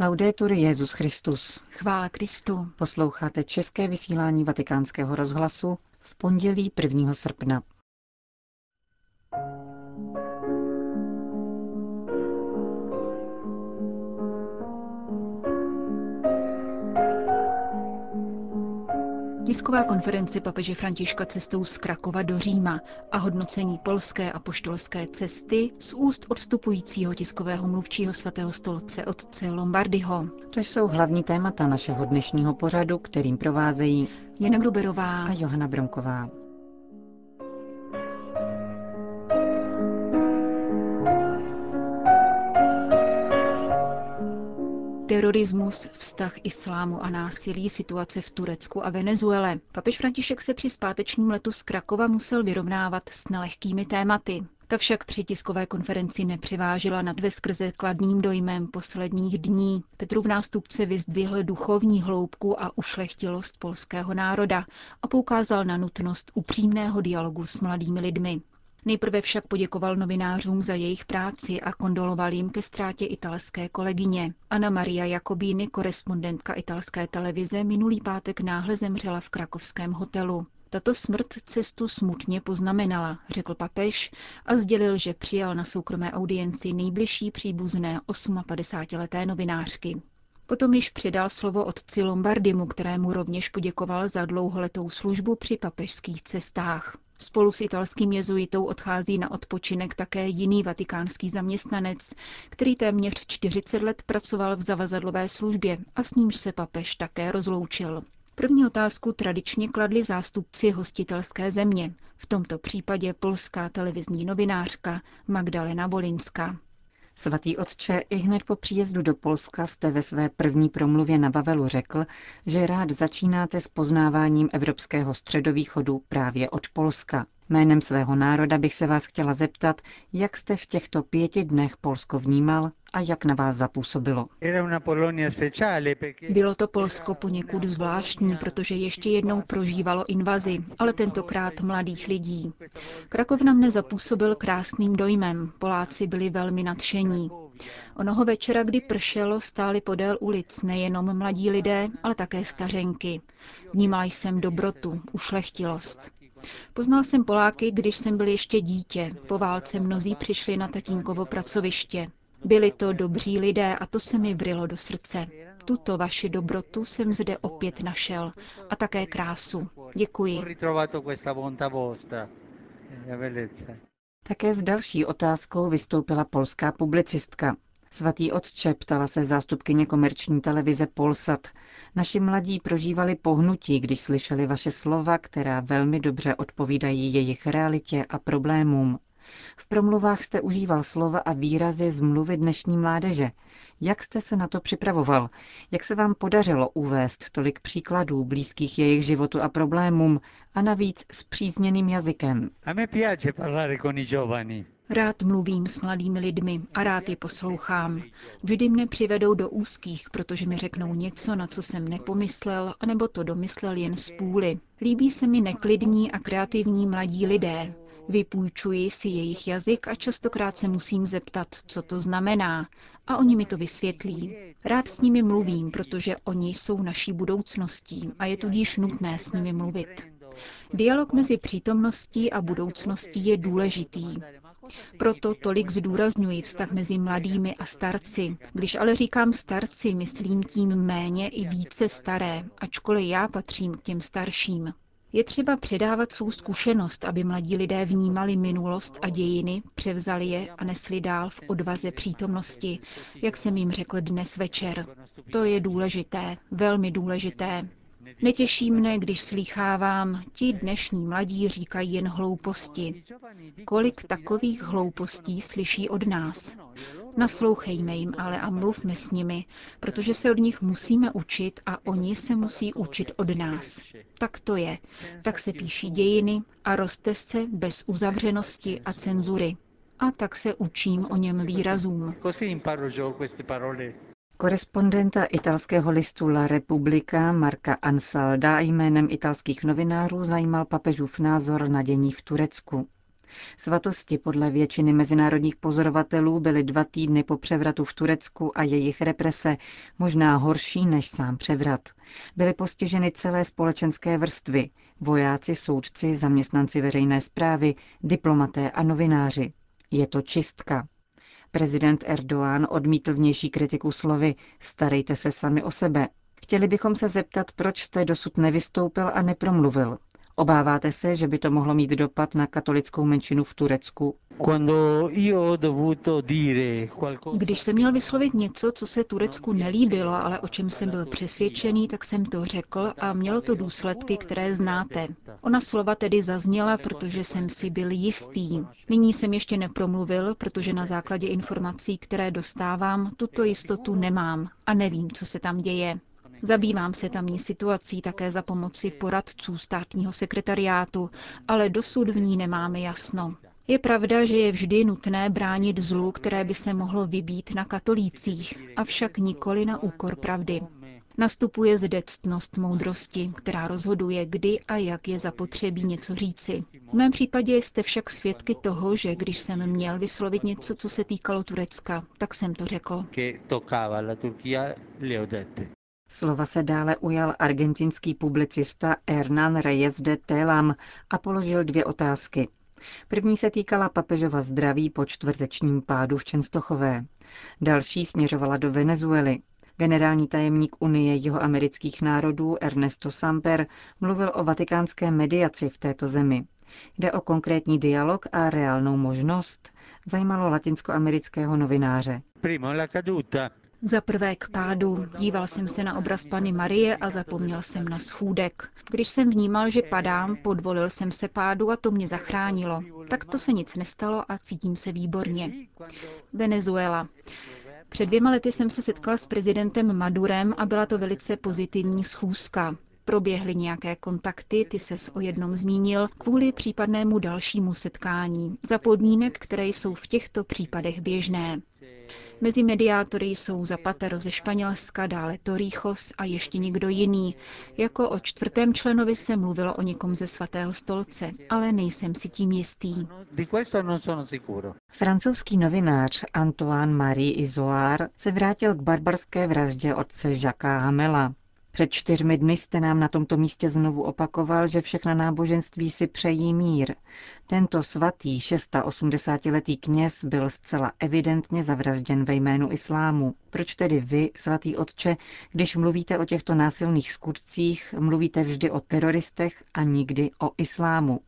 Laudetur Jezus Christus. Chvála Kristu. Posloucháte české vysílání Vatikánského rozhlasu v pondělí 1. srpna. Tisková konference papeže Františka cestou z Krakova do Říma a hodnocení polské a poštolské cesty z úst odstupujícího tiskového mluvčího svatého stolce otce Lombardyho. To jsou hlavní témata našeho dnešního pořadu, kterým provázejí Jana Gruberová a Johana Bronková. Terorismus, vztah islámu a násilí, situace v Turecku a Venezuele. Papež František se při zpátečním letu z Krakova musel vyrovnávat s nelehkými tématy. Ta však při tiskové konferenci nepřevážila nad veskrze kladným dojmem posledních dní. Petrův nástupce vyzdvihl duchovní hloubku a ušlechtilost polského národa a poukázal na nutnost upřímného dialogu s mladými lidmi. Nejprve však poděkoval novinářům za jejich práci a kondoloval jim ke ztrátě italské kolegyně. Anna Maria Jakobíny, korespondentka italské televize, minulý pátek náhle zemřela v krakovském hotelu. Tato smrt cestu smutně poznamenala, řekl papež a sdělil, že přijal na soukromé audienci nejbližší příbuzné 58-leté novinářky. Potom již předal slovo otci Lombardimu, kterému rovněž poděkoval za dlouholetou službu při papežských cestách. Spolu s italským jezuitou odchází na odpočinek také jiný vatikánský zaměstnanec, který téměř 40 let pracoval v zavazadlové službě a s nímž se papež také rozloučil. První otázku tradičně kladli zástupci hostitelské země, v tomto případě polská televizní novinářka Magdalena Volinská. Svatý otče, i hned po příjezdu do Polska jste ve své první promluvě na Bavelu řekl, že rád začínáte s poznáváním evropského středovýchodu právě od Polska. Jménem svého národa bych se vás chtěla zeptat, jak jste v těchto pěti dnech Polsko vnímal a jak na vás zapůsobilo. Bylo to Polsko poněkud zvláštní, protože ještě jednou prožívalo invazi, ale tentokrát mladých lidí. Krakov na mne zapůsobil krásným dojmem. Poláci byli velmi nadšení. Onoho večera, kdy pršelo, stáli podél ulic nejenom mladí lidé, ale také stařenky. Vnímal jsem dobrotu, ušlechtilost. Poznal jsem Poláky, když jsem byl ještě dítě. Po válce mnozí přišli na tatínkovo pracoviště. Byli to dobří lidé a to se mi vrylo do srdce. Tuto vaši dobrotu jsem zde opět našel a také krásu. Děkuji. Také s další otázkou vystoupila polská publicistka. Svatý otče, ptala se zástupkyně komerční televize Polsat. Naši mladí prožívali pohnutí, když slyšeli vaše slova, která velmi dobře odpovídají jejich realitě a problémům. V promluvách jste užíval slova a výrazy z mluvy dnešní mládeže. Jak jste se na to připravoval? Jak se vám podařilo uvést tolik příkladů blízkých jejich životu a problémům a navíc s přízněným jazykem? Rád mluvím s mladými lidmi a rád je poslouchám. Vždy mne přivedou do úzkých, protože mi řeknou něco, na co jsem nepomyslel, anebo to domyslel jen z půly. Líbí se mi neklidní a kreativní mladí lidé. Vypůjčuji si jejich jazyk a častokrát se musím zeptat, co to znamená. A oni mi to vysvětlí. Rád s nimi mluvím, protože oni jsou naší budoucností a je tudíž nutné s nimi mluvit. Dialog mezi přítomností a budoucností je důležitý. Proto tolik zdůrazňuji vztah mezi mladými a starci. Když ale říkám starci, myslím tím méně i více staré, ačkoliv já patřím k těm starším. Je třeba předávat svou zkušenost, aby mladí lidé vnímali minulost a dějiny, převzali je a nesli dál v odvaze přítomnosti, jak jsem jim řekl dnes večer. To je důležité, velmi důležité. Netěší mne, když slýchávám, ti dnešní mladí říkají jen hlouposti. Kolik takových hloupostí slyší od nás? Naslouchejme jim ale a mluvme s nimi, protože se od nich musíme učit a oni se musí učit od nás. Tak to je. Tak se píší dějiny a roste se bez uzavřenosti a cenzury. A tak se učím o něm výrazům. Korespondenta italského listu La Repubblica Marka Ansalda jménem italských novinářů zajímal papežův názor na dění v Turecku. Svatosti podle většiny mezinárodních pozorovatelů byly dva týdny po převratu v Turecku a jejich represe možná horší než sám převrat. Byly postiženy celé společenské vrstvy, vojáci, soudci, zaměstnanci veřejné zprávy, diplomaté a novináři. Je to čistka. Prezident Erdoğan odmítl vnější kritiku slovy starejte se sami o sebe. Chtěli bychom se zeptat, proč jste dosud nevystoupil a nepromluvil. Obáváte se, že by to mohlo mít dopad na katolickou menšinu v Turecku? Když jsem měl vyslovit něco, co se Turecku nelíbilo, ale o čem jsem byl přesvědčený, tak jsem to řekl a mělo to důsledky, které znáte. Ona slova tedy zazněla, protože jsem si byl jistý. Nyní jsem ještě nepromluvil, protože na základě informací, které dostávám, tuto jistotu nemám a nevím, co se tam děje. Zabývám se tamní situací také za pomoci poradců státního sekretariátu, ale dosud v ní nemáme jasno. Je pravda, že je vždy nutné bránit zlu, které by se mohlo vybít na katolících, avšak nikoli na úkor pravdy. Nastupuje zde ctnost moudrosti, která rozhoduje, kdy a jak je zapotřebí něco říci. V mém případě jste však svědky toho, že když jsem měl vyslovit něco, co se týkalo Turecka, tak jsem to řekl. Slova se dále ujal argentinský publicista Hernán Reyes de Telam a položil dvě otázky. První se týkala papežova zdraví po čtvrtečním pádu v Čenstochové. Další směřovala do Venezuely. Generální tajemník Unie jeho amerických národů Ernesto Samper mluvil o vatikánské mediaci v této zemi. Jde o konkrétní dialog a reálnou možnost? Zajímalo latinskoamerického novináře. Za prvé k pádu. Díval jsem se na obraz Pany Marie a zapomněl jsem na schůdek. Když jsem vnímal, že padám, podvolil jsem se pádu a to mě zachránilo. Tak to se nic nestalo a cítím se výborně. Venezuela. Před dvěma lety jsem se setkala s prezidentem Madurem a byla to velice pozitivní schůzka. Proběhly nějaké kontakty, ty ses o jednom zmínil, kvůli případnému dalšímu setkání, za podmínek, které jsou v těchto případech běžné. Mezi mediátory jsou Zapatero ze Španělska, dále Toríchos a ještě někdo jiný. Jako o čtvrtém členovi se mluvilo o někom ze svatého stolce, ale nejsem si tím jistý. Francouzský novinář Antoine Marie Izoard se vrátil k barbarské vraždě otce Jacques Hamela. Před čtyřmi dny jste nám na tomto místě znovu opakoval, že všechna náboženství si přejí mír. Tento svatý 680-letý kněz byl zcela evidentně zavražděn ve jménu islámu. Proč tedy vy, svatý otče, když mluvíte o těchto násilných skutcích, mluvíte vždy o teroristech a nikdy o islámu?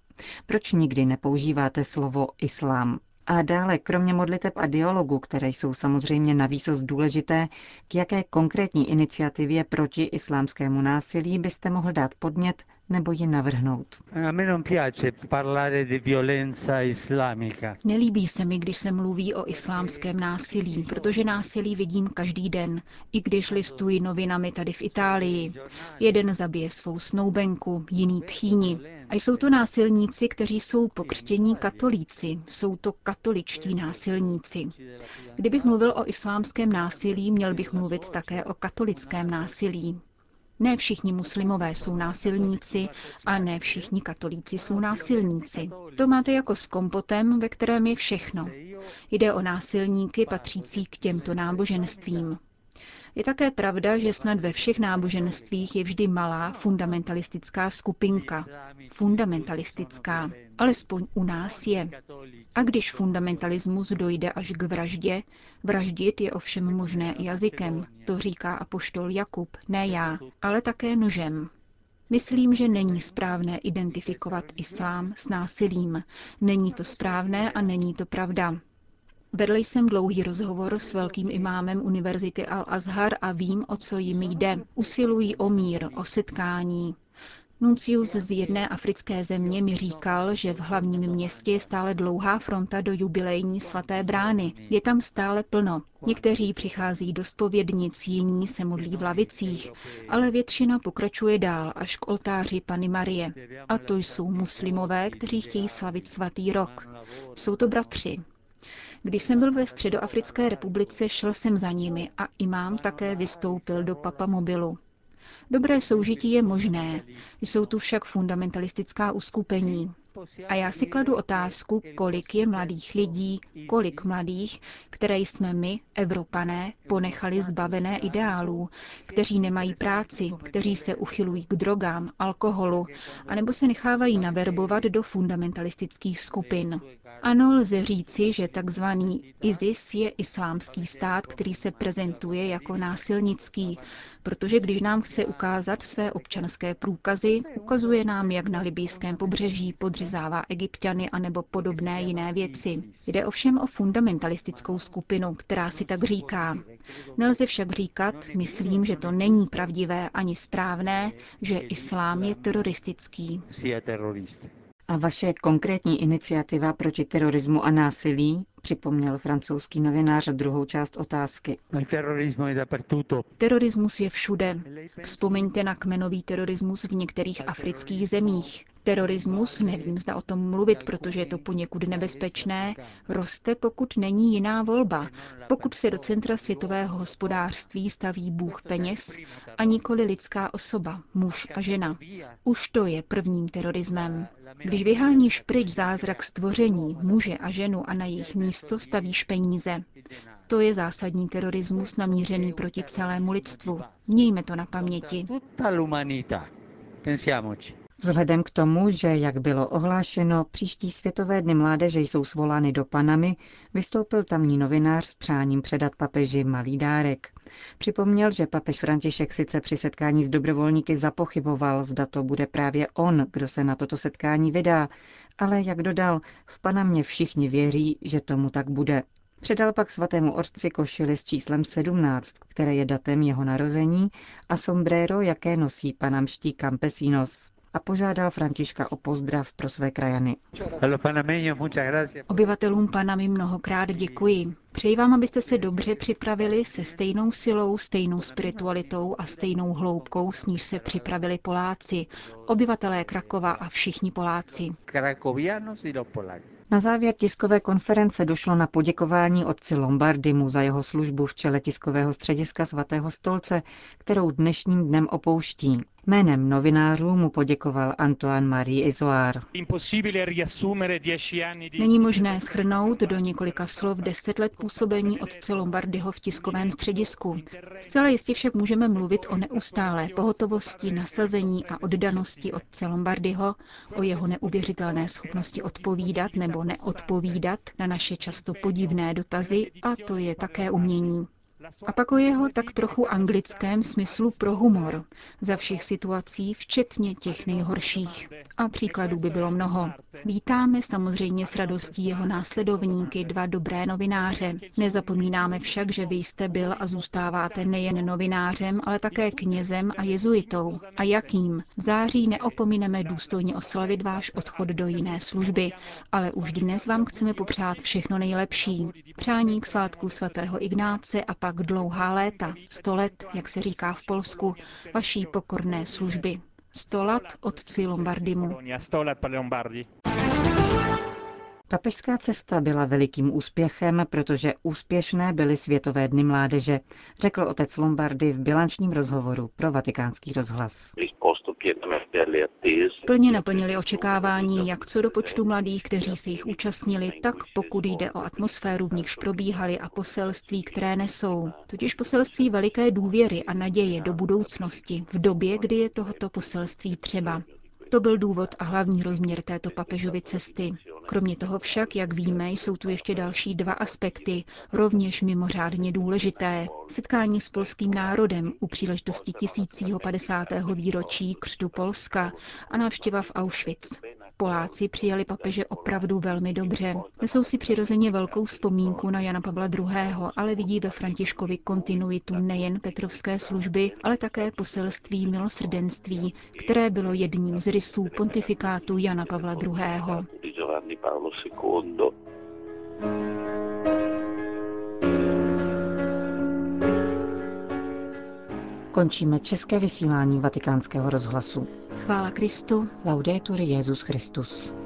Proč nikdy nepoužíváte slovo islám? A dále, kromě modliteb a dialogu, které jsou samozřejmě na výsost důležité, k jaké konkrétní iniciativě proti islámskému násilí byste mohl dát podnět nebo ji navrhnout. Nelíbí se mi, když se mluví o islámském násilí, protože násilí vidím každý den, i když listuji novinami tady v Itálii. Jeden zabije svou snoubenku, jiný tchýni. A jsou to násilníci, kteří jsou pokřtění katolíci. Jsou to katoličtí násilníci. Kdybych mluvil o islámském násilí, měl bych mluvit také o katolickém násilí. Ne všichni muslimové jsou násilníci a ne všichni katolíci jsou násilníci. To máte jako s kompotem, ve kterém je všechno. Jde o násilníky patřící k těmto náboženstvím. Je také pravda, že snad ve všech náboženstvích je vždy malá fundamentalistická skupinka. Fundamentalistická. Alespoň u nás je. A když fundamentalismus dojde až k vraždě, vraždit je ovšem možné jazykem. To říká apoštol Jakub, ne já, ale také nožem. Myslím, že není správné identifikovat islám s násilím. Není to správné a není to pravda. Vedl jsem dlouhý rozhovor s velkým imámem Univerzity Al-Azhar a vím, o co jim jde. Usilují o mír, o setkání. Nuncius z jedné africké země mi říkal, že v hlavním městě je stále dlouhá fronta do jubilejní svaté brány. Je tam stále plno. Někteří přichází do spovědnic, jiní se modlí v lavicích, ale většina pokračuje dál až k oltáři Pany Marie. A to jsou muslimové, kteří chtějí slavit svatý rok. Jsou to bratři. Když jsem byl ve Středoafrické republice, šel jsem za nimi a imám také vystoupil do papamobilu. Dobré soužití je možné, jsou tu však fundamentalistická uskupení. A já si kladu otázku, kolik je mladých lidí, kolik mladých, které jsme my, Evropané, ponechali zbavené ideálů, kteří nemají práci, kteří se uchylují k drogám, alkoholu, anebo se nechávají naverbovat do fundamentalistických skupin. Ano, lze říci, že takzvaný ISIS je islámský stát, který se prezentuje jako násilnický, protože když nám chce ukázat své občanské průkazy, ukazuje nám, jak na libijském pobřeží podřezává egyptiany anebo podobné jiné věci. Jde ovšem o fundamentalistickou skupinu, která si tak říká. Nelze však říkat, myslím, že to není pravdivé ani správné, že islám je teroristický. A vaše konkrétní iniciativa proti terorismu a násilí, připomněl francouzský novinář druhou část otázky. Terorismus je všude. Vzpomeňte na kmenový terorismus v některých afrických zemích. Terorismus, nevím, zda o tom mluvit, protože je to poněkud nebezpečné, roste, pokud není jiná volba, pokud se do centra světového hospodářství staví Bůh peněz a nikoli lidská osoba, muž a žena. Už to je prvním terorismem. Když vyháníš pryč zázrak stvoření, muže a ženu a na jejich místo stavíš peníze. To je zásadní terorismus namířený proti celému lidstvu. Mějme to na paměti. Vzhledem k tomu, že, jak bylo ohlášeno, příští Světové dny mládeže jsou svolány do Panamy, vystoupil tamní novinář s přáním předat papeži malý dárek. Připomněl, že papež František sice při setkání s dobrovolníky zapochyboval, zda to bude právě on, kdo se na toto setkání vydá, ale jak dodal, v Panamě všichni věří, že tomu tak bude. Předal pak svatému otci košili s číslem 17, které je datem jeho narození, a sombrero, jaké nosí panamští campesinos a požádal Františka o pozdrav pro své krajany. Obyvatelům Panamy mnohokrát děkuji. Přeji vám, abyste se dobře připravili se stejnou silou, stejnou spiritualitou a stejnou hloubkou, s níž se připravili Poláci, obyvatelé Krakova a všichni Poláci. Na závěr tiskové konference došlo na poděkování otci Lombardimu za jeho službu v čele tiskového střediska svatého stolce, kterou dnešním dnem opouští. Jménem novinářů mu poděkoval Antoine Marie Izoard. Není možné schrnout do několika slov deset let působení otce Lombardyho v tiskovém středisku. Zcela jistě však můžeme mluvit o neustálé pohotovosti, nasazení a oddanosti otce Lombardyho, o jeho neuvěřitelné schopnosti odpovídat nebo neodpovídat na naše často podivné dotazy a to je také umění. A pak o jeho tak trochu anglickém smyslu pro humor za všech situací, včetně těch nejhorších. A příkladů by bylo mnoho. Vítáme samozřejmě s radostí jeho následovníky, dva dobré novináře. Nezapomínáme však, že vy jste byl a zůstáváte nejen novinářem, ale také knězem a jezuitou. A jakým? V září neopomineme důstojně oslavit váš odchod do jiné služby, ale už dnes vám chceme popřát všechno nejlepší. Přání k svátku svatého Ignáce a pak dlouhá léta, sto let, jak se říká v Polsku, vaší pokorné služby. Sto let otci Lombardimu. Papežská cesta byla velikým úspěchem, protože úspěšné byly Světové dny mládeže, řekl otec Lombardy v bilančním rozhovoru pro vatikánský rozhlas. Plně naplnili očekávání jak co do počtu mladých, kteří se jich účastnili, tak pokud jde o atmosféru, v nichž probíhaly a poselství, které nesou. Totiž poselství veliké důvěry a naděje do budoucnosti v době, kdy je tohoto poselství třeba. To byl důvod a hlavní rozměr této papežovy cesty. Kromě toho však, jak víme, jsou tu ještě další dva aspekty, rovněž mimořádně důležité. Setkání s polským národem u příležitosti tisícího 50. výročí křtu Polska a návštěva v Auschwitz. Poláci přijali papeže opravdu velmi dobře. Nesou si přirozeně velkou vzpomínku na Jana Pavla II., ale vidí ve Františkovi kontinuitu nejen Petrovské služby, ale také poselství milosrdenství, které bylo jedním z rysů pontifikátu Jana Pavla II. Končíme české vysílání vatikánského rozhlasu. Chvála Kristu. Laudetur Jezus Christus.